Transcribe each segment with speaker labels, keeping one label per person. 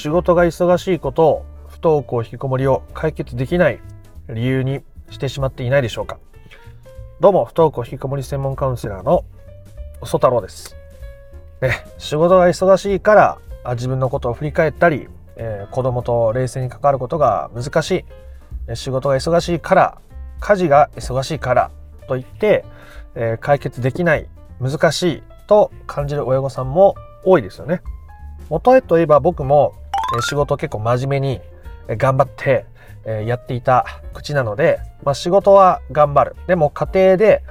Speaker 1: 仕事が忙しいことを不登校引きこもりを解決できない理由にしてしまっていないでしょうか。どうも不登校引きこもり専門カウンセラーの曽太郎です。ね仕事が忙しいから自分のことを振り返ったり、えー、子供と冷静に関わることが難しい。仕事が忙しいから家事が忙しいからといって、えー、解決できない難しいと感じる親御さんも多いですよね。元へといえば僕も仕事結構真面目に頑張ってやっていた口なので、まあ、仕事は頑張る。でも家庭で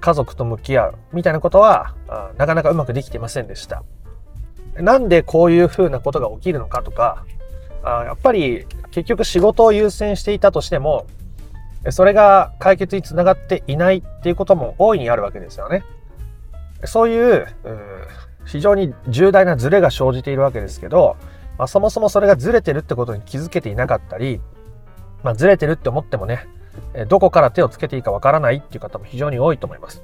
Speaker 1: 家族と向き合うみたいなことはなかなかうまくできていませんでした。なんでこういうふうなことが起きるのかとか、やっぱり結局仕事を優先していたとしても、それが解決につながっていないっていうことも大いにあるわけですよね。そういう、非常に重大なズレが生じているわけですけど、まあ、そもそもそれがずれてるってことに気づけていなかったり、まあ、ずれてるって思ってもね、どこから手をつけていいかわからないっていう方も非常に多いと思います。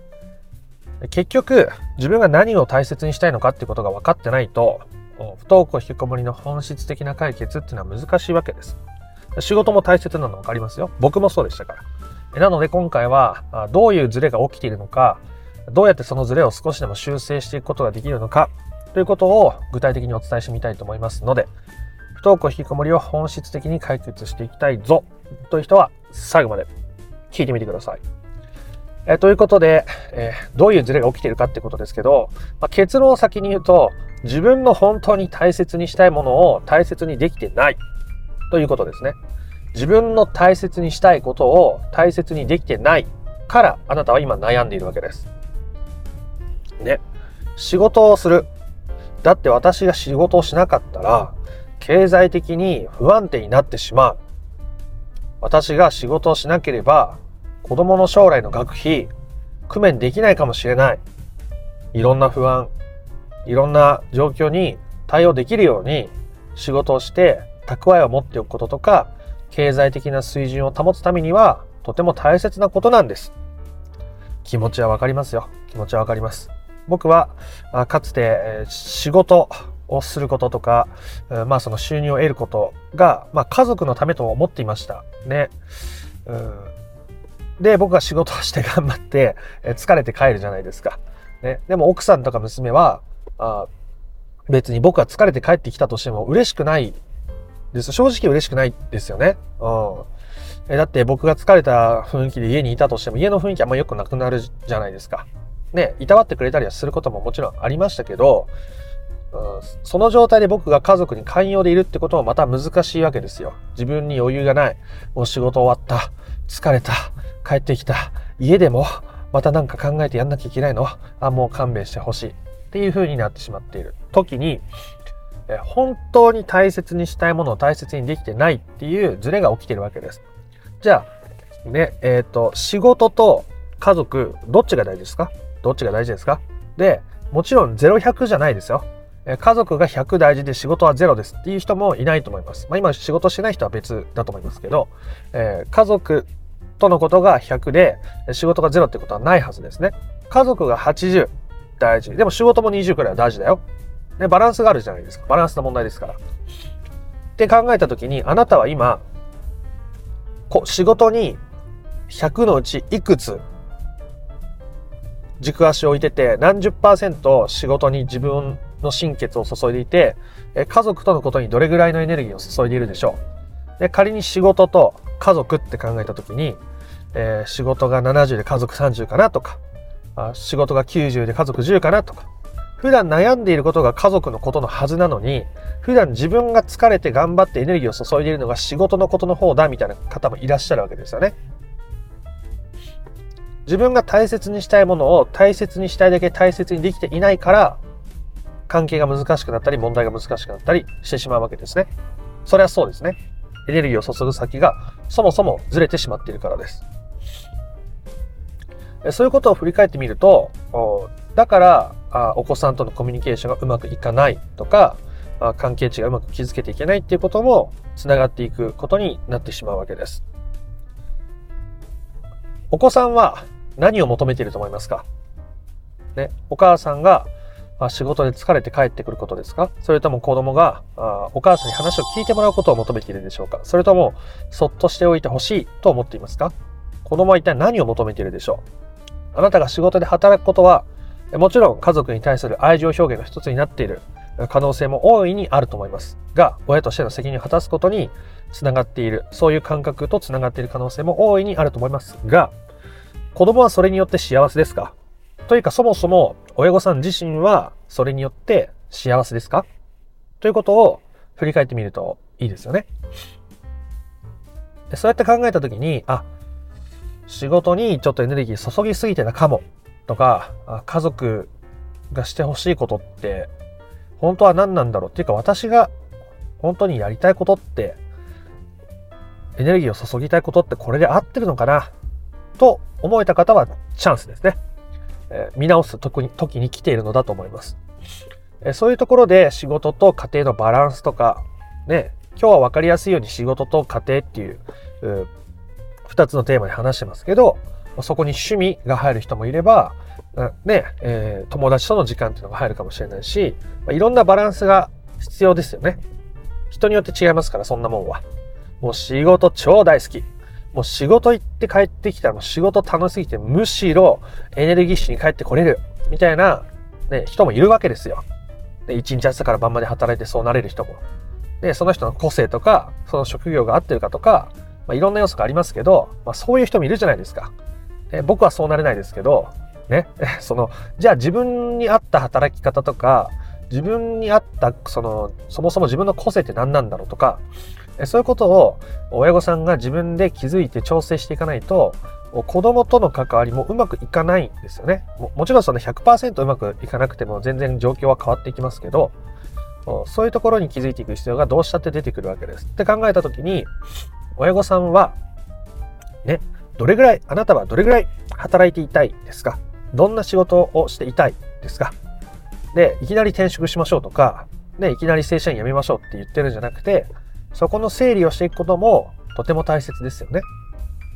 Speaker 1: 結局、自分が何を大切にしたいのかっていうことが分かってないと、不登校引きこもりの本質的な解決っていうのは難しいわけです。仕事も大切なの分かりますよ。僕もそうでしたから。なので今回は、どういうズレが起きているのか、どうやってそのズレを少しでも修正していくことができるのかということを具体的にお伝えしてみたいと思いますので、不登校引きこもりを本質的に解決していきたいぞという人は最後まで聞いてみてください。えということで、えー、どういうズレが起きているかってことですけど、まあ、結論を先に言うと、自分の本当に大切にしたいものを大切にできてないということですね。自分の大切にしたいことを大切にできてないからあなたは今悩んでいるわけです。ね。仕事をする。だって私が仕事をしなかったら、経済的に不安定になってしまう。私が仕事をしなければ、子供の将来の学費、工面できないかもしれない。いろんな不安、いろんな状況に対応できるように仕事をして蓄えを持っておくこととか、経済的な水準を保つためにはとても大切なことなんです。気持ちはわかりますよ。気持ちはわかります。僕はかつて仕事をすることとか、まあその収入を得ることが、まあ家族のためと思っていました。ね。うんで、僕が仕事をして頑張って疲れて帰るじゃないですか。ね。でも奥さんとか娘は、あ別に僕が疲れて帰ってきたとしても嬉しくないです。正直嬉しくないですよね。うん。だって僕が疲れた雰囲気で家にいたとしても家の雰囲気あんま良くなくなるじゃないですか。ね、いたわってくれたりはすることももちろんありましたけど、うん、その状態で僕が家族に寛容でいるってこともまた難しいわけですよ。自分に余裕がない。もう仕事終わった。疲れた。帰ってきた。家でもまた何か考えてやんなきゃいけないの？あ、もう勘弁してほしい。っていう風になってしまっている時に、え本当に大切にしたいものを大切にできてないっていうズレが起きてるわけです。じゃあ、ね、えっ、ー、と、仕事と家族、どっちが大事ですか？どっちが大事ですか？で、もちろん0、100じゃないですよ。家族が100大事で仕事は0ですっていう人もいないと思います。まあ、今仕事してない人は別だと思いますけど、えー、家族とのことが100で仕事が0ってことはないはずですね。家族が80大事。でも仕事も20くらいは大事だよ。ね、バランスがあるじゃないですか。バランスの問題ですから。って考えたときに、あなたは今、こ仕事に100のうちいくつ軸足を置いてて、何十パーセント仕事に自分の心血を注いでいて、家族とのことにどれぐらいのエネルギーを注いでいるでしょう。で仮に仕事と家族って考えた時に、えー、仕事が70で家族30かなとか、仕事が90で家族10かなとか、普段悩んでいることが家族のことのはずなのに、普段自分が疲れて頑張ってエネルギーを注いでいるのが仕事のことの方だみたいな方もいらっしゃるわけですよね。自分が大切にしたいものを大切にしたいだけ大切にできていないから、関係が難しくなったり、問題が難しくなったりしてしまうわけですね。それはそうですね。エネルギーを注ぐ先がそもそもずれてしまっているからです。そういうことを振り返ってみると、だからお子さんとのコミュニケーションがうまくいかないとか、関係値がうまく築けていけないっていうこともつながっていくことになってしまうわけです。お子さんは何を求めていると思いますか？ね、お母さんが仕事で疲れて帰ってくることですか？それとも子供があお母さんに話を聞いてもらうことを求めているでしょうか？それともそっとしておいてほしいと思っていますか？子供は一体何を求めているでしょう？あなたが仕事で働くことはもちろん家族に対する愛情表現の一つになっている可能性も大いにあると思います。が親としての責任を果たすことにつながっているそういう感覚とつながっている可能性も大いにあると思います。が子供はそれによって幸せですか？というかそもそも親御さん自身はそれによって幸せですか？ということを振り返ってみるといいですよね。そうやって考えた時に、あ、仕事にちょっとエネルギー注ぎすぎてたかもとか、家族がしてほしいことって本当は何なんだろう？っていうか私が本当にやりたいことってエネルギーを注ぎたいことってこれで合ってるのかな？と思えた方はチャンスですね。え見直す時に時に来ているのだと思います。えそういうところで仕事と家庭のバランスとか、ね、今日は分かりやすいように仕事と家庭っていうう2つのテーマで話してますけど、そこに趣味が入る人もいれば、ね、えー、友達との時間っていうのが入るかもしれないし、まあ、いろんなバランスが必要ですよね。人によって違いますから、そんなもんは。もう仕事超大好き。もう仕事行って帰ってきたらもう仕事楽しすぎてむしろエネルギッシュに帰ってこれるみたいな、ね、人もいるわけですよ。で、一日朝から晩まで働いてそうなれる人も。で、その人の個性とか、その職業が合ってるかとか、まあ、いろんな要素がありますけど、まあ、そういう人もいるじゃないですか。で僕はそうなれないですけど、ね、その、じゃあ自分に合った働き方とか、自分に合った、その、そもそも自分の個性って何なんだろうとか、そういうことを親御さんが自分で気づいて調整していかないと、子供との関わりもうまくいかないんですよね。もちろんその100%うまくいかなくても全然状況は変わっていきますけど、そういうところに気づいていく必要がどうしたって出てくるわけです。って考えたときに、親御さんは、ね、どれぐらい、あなたはどれぐらい働いていたいですか？どんな仕事をしていたいですか？で、いきなり転職しましょうとか、ね、いきなり正社員辞めましょうって言ってるんじゃなくて、そこの整理をしていくこともとても大切ですよね。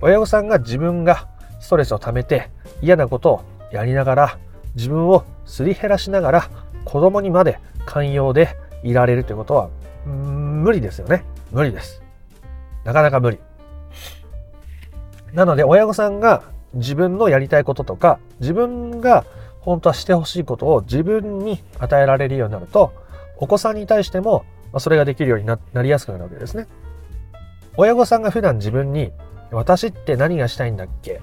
Speaker 1: 親御さんが自分がストレスを溜めて嫌なことをやりながら自分をすり減らしながら子供にまで寛容でいられるということは無理ですよね。無理です。なかなか無理。なので親御さんが自分のやりたいこととか自分が本当はしてほしいことを自分に与えられるようになるとお子さんに対してもまあそれができるようになりやすくなるわけですね。親御さんが普段自分に私って何がしたいんだっけ？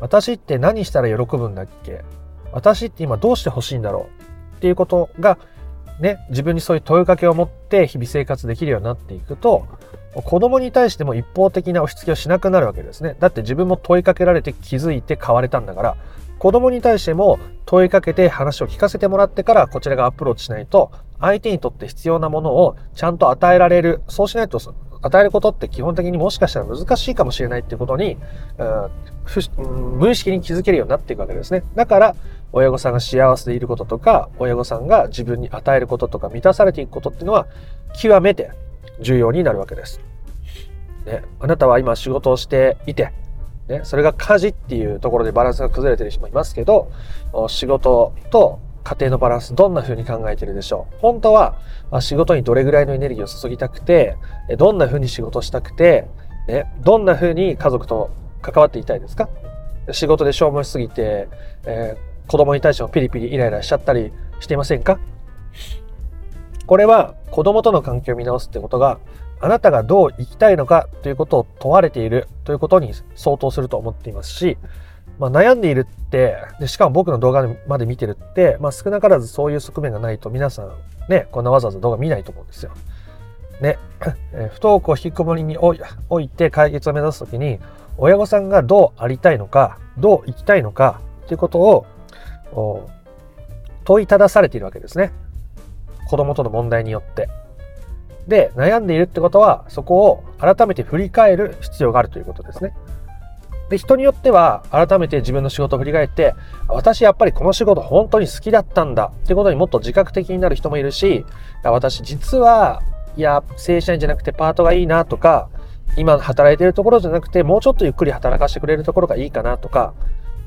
Speaker 1: 私って何したら喜ぶんだっけ？私って今どうしてほしいんだろう？っていうことがね、自分にそういう問いかけを持って日々生活できるようになっていくと、子供に対しても一方的な押し付けをしなくなるわけですね。だって自分も問いかけられて気づいて変われたんだから、子供に対しても問いかけて話を聞かせてもらってからこちらがアプローチしないと、相手にとって必要なものをちゃんと与えられる。そうしないと、与えることって基本的にもしかしたら難しいかもしれないっていうことに、無意識に気づけるようになっていくわけですね。だから、親御さんが幸せでいることとか、親御さんが自分に与えることとか満たされていくことっていうのは、極めて重要になるわけです。ね、あなたは今仕事をしていて、ね、それが家事っていうところでバランスが崩れてる人もいますけど、仕事と家庭のバランスどんな風に考えてるでしょう。本当はま仕事にどれぐらいのエネルギーを注ぎたくて、どんな風に仕事したくて、ね、どんな風に家族と関わっていたいですか。仕事で消耗しすぎて、えー、子供に対してもピリピリイライラしちゃったりしていませんか。これは子供との関係を見直すってことがあなたがどう生きたいのかということを問われているということに相当すると思っていますし、まあ、悩んでいるってで、しかも僕の動画まで見てるって、まあ、少なからずそういう側面がないと皆さんね、こんなわざわざ動画見ないと思うんですよ。ね、え不登校引きこもりにおいて解決を目指すときに、親御さんがどうありたいのか、どう生きたいのかということを問いただされているわけですね。子供との問題によって。で、悩んでいるってことは、そこを改めて振り返る必要があるということですね。で、人によっては、改めて自分の仕事を振り返って、私やっぱりこの仕事本当に好きだったんだってことにもっと自覚的になる人もいるし、私実は、いや、正社員じゃなくてパートがいいなとか、今働いてるところじゃなくて、もうちょっとゆっくり働かせてくれるところがいいかなとか、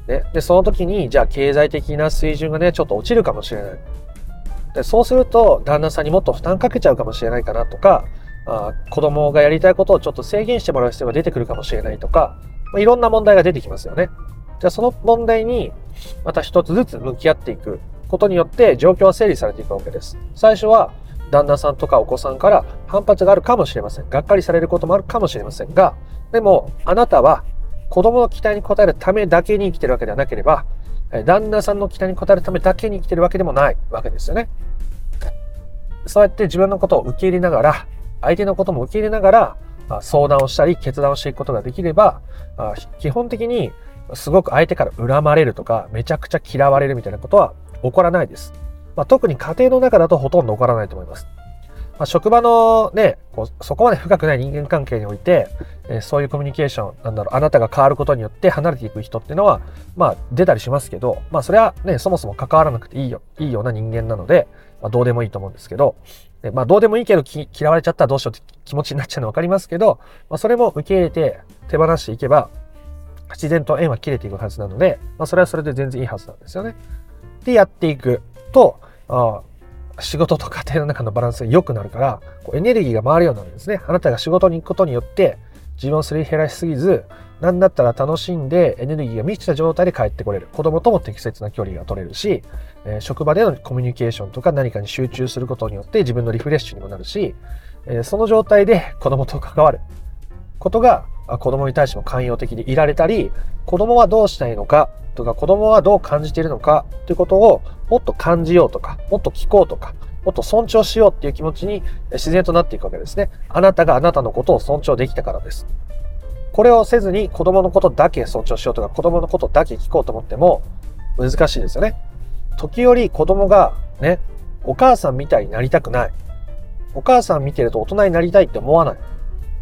Speaker 1: ね。で、その時に、じゃあ経済的な水準がね、ちょっと落ちるかもしれない。でそうすると旦那さんにもっと負担かけちゃうかもしれないかなとかあ子供がやりたいことをちょっと制限してもらう必要が出てくるかもしれないとか、まあ、いろんな問題が出てきますよね。じゃあその問題にまた一つずつ向き合っていくことによって状況は整理されていくわけです。最初は旦那さんとかお子さんから反発があるかもしれません。がっかりされることもあるかもしれませんが、でもあなたは子供の期待に応えるためだけに生きてるわけではなければ、旦那さんの期待に応えるためだけに生きてるわけでもないわけですよね。そうやって自分のことを受け入れながら、相手のことも受け入れながら、相談をしたり決断をしていくことができれば、基本的にすごく相手から恨まれるとか、めちゃくちゃ嫌われるみたいなことは起こらないです。まあ、特に家庭の中だとほとんど起こらないと思います。まあ、職場のね、こうそこまで深くない人間関係において、えー、そういうコミュニケーション、なんだろう、あなたが変わることによって離れていく人っていうのは、まあ出たりしますけど、まあそれはね、そもそも関わらなくていいよ、いいような人間なので、まあどうでもいいと思うんですけど、でまあどうでもいいけど嫌われちゃったらどうしようって気持ちになっちゃうのわかりますけど、まあそれも受け入れて手放していけば、自然と縁は切れていくはずなので、まあそれはそれで全然いいはずなんですよね。で、やっていくと、あ仕事と家庭の中のバランスが良くなるから、こうエネルギーが回るようになるんですね。あなたが仕事に行くことによって、自分をすり減らしすぎず、なんだったら楽しんでエネルギーが満ちた状態で帰ってこれる。子供とも適切な距離が取れるし、えー、職場でのコミュニケーションとか何かに集中することによって自分のリフレッシュにもなるし、えー、その状態で子供と関わることが子供に対しても寛容的でいられたり、子供はどうしたいのかとか、子供はどう感じているのかということをもっと感じようとか、もっと聞こうとか、もっと尊重しようっていう気持ちに自然となっていくわけですね。あなたがあなたのことを尊重できたからです。これをせずに子供のことだけ尊重しようとか、子供のことだけ聞こうと思っても難しいですよね。時折子供がね、お母さんみたいになりたくない。お母さん見てると大人になりたいって思わない。っ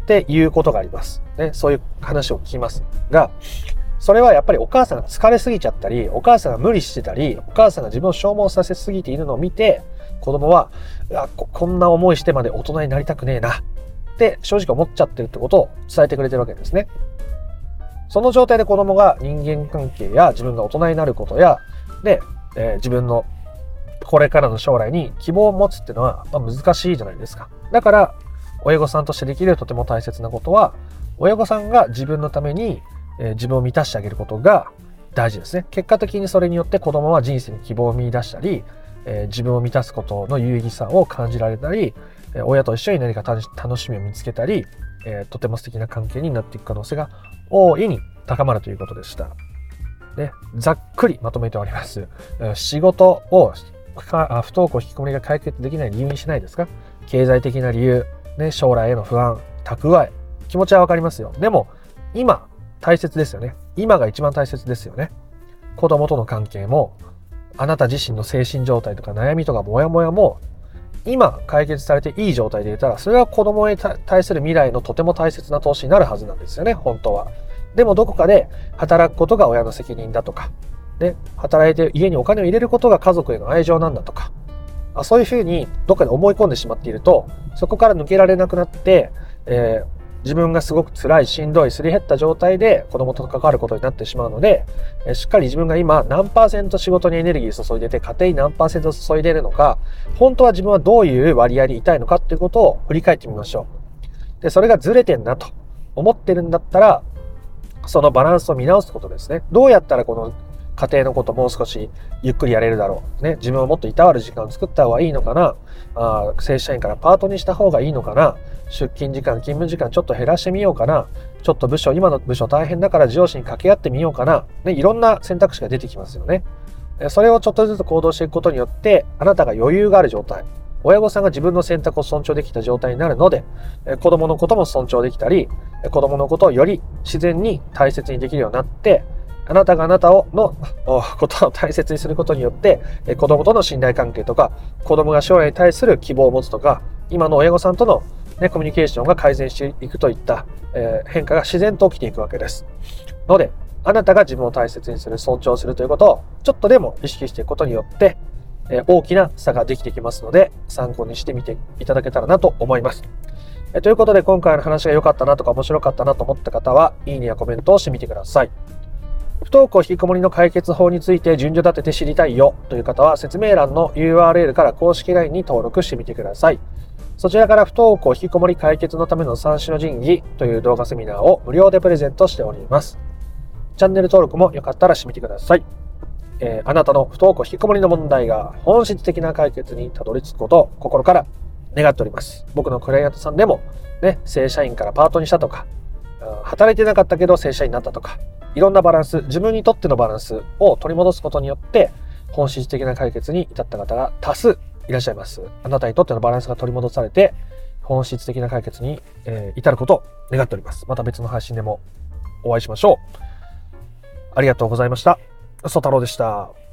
Speaker 1: ていうことがあります。ね、そういう話を聞きますが、それはやっぱりお母さんが疲れすぎちゃったり、お母さんが無理してたり、お母さんが自分を消耗させすぎているのを見て、子供は、こんな思いしてまで大人になりたくねえなって正直思っちゃってるってことを伝えてくれてるわけですね。その状態で子供が人間関係や自分が大人になることや、で、えー、自分のこれからの将来に希望を持つっていうのは、まあ、難しいじゃないですか。だから、親御さんとしてできるとても大切なことは、親御さんが自分のために、えー、自分を満たしてあげることが大事ですね。結果的にそれによって子供は人生に希望を見出したり、えー、自分を満たすことの有意義さを感じられたり、親と一緒に何か楽しみを見つけたり、えとても素敵な関係になっていく可能性が大いに高まるということでした。ね、ざっくりまとめております。仕事を不登校引きこもりが解決できない理由にしないですか？経済的な理由、ね、将来への不安、蓄え、気持ちはわかりますよ。でも、今、大切ですよね。今が一番大切ですよね。子供との関係も、あなた自身の精神状態とか悩みとかモヤモヤも、今解決されていい状態でいたら、それは子供に対する未来のとても大切な投資になるはずなんですよね、本当は。でもどこかで働くことが親の責任だとか、ね、働いて家にお金を入れることが家族への愛情なんだとか、あそういうふうにどっかで思い込んでしまっていると、そこから抜けられなくなって、えー、自分がすごく辛い、しんどい、すり減った状態で子供と関わることになってしまうので、しっかり自分が今何パーセント仕事にエネルギー注いでて、家庭に何パーセント注いでるのか、本当は自分はどういう割合でいたいのかっていうことを振り返ってみましょう。で、それがずれてんなと思ってるんだったら、そのバランスを見直すことですね。どうやったらこの家庭のこともう少しゆっくりやれるだろう。ね、自分をもっといたわる時間を作った方がいいのかな。あ正社員からパートにした方がいいのかな。出勤時間、勤務時間ちょっと減らしてみようかな。ちょっと部署、今の部署大変だから上司に掛け合ってみようかな。ね、いろんな選択肢が出てきますよね。それをちょっとずつ行動していくことによって、あなたが余裕がある状態。親御さんが自分の選択を尊重できた状態になるので、子供のことも尊重できたり、子供のことをより自然に大切にできるようになって、あなたがあなたをのことを大切にすることによって、子供との信頼関係とか、子供が将来に対する希望を持つとか、今の親御さんとの、ね、コミュニケーションが改善していくといった、えー、変化が自然と起きていくわけです。ので、あなたが自分を大切にする、尊重するということを、ちょっとでも意識していくことによって、えー、大きな差ができてきますので、参考にしてみていただけたらなと思います。えということで、今回の話が良かったなとか面白かったなと思った方は、いいねやコメントをしてみてください。不登校引きこもりの解決法について順序立てて知りたいよという方は説明欄の URL から公式 LINE に登録してみてください。そちらから不登校引きこもり解決のための三種の神器という動画セミナーを無料でプレゼントしております。チャンネル登録もよかったらしてみてください。えー、あなたの不登校引きこもりの問題が本質的な解決にたどり着くことを心から願っております。僕のクライアントさんでも、ね、正社員からパートにしたとか、働いてなかったけど正社員になったとか、いろんなバランス、自分にとってのバランスを取り戻すことによって、本質的な解決に至った方が多数いらっしゃいます。あなたにとってのバランスが取り戻されて、本質的な解決に、えー、至ることを願っております。また別の配信でもお会いしましょう。ありがとうございました。嘘太郎でした。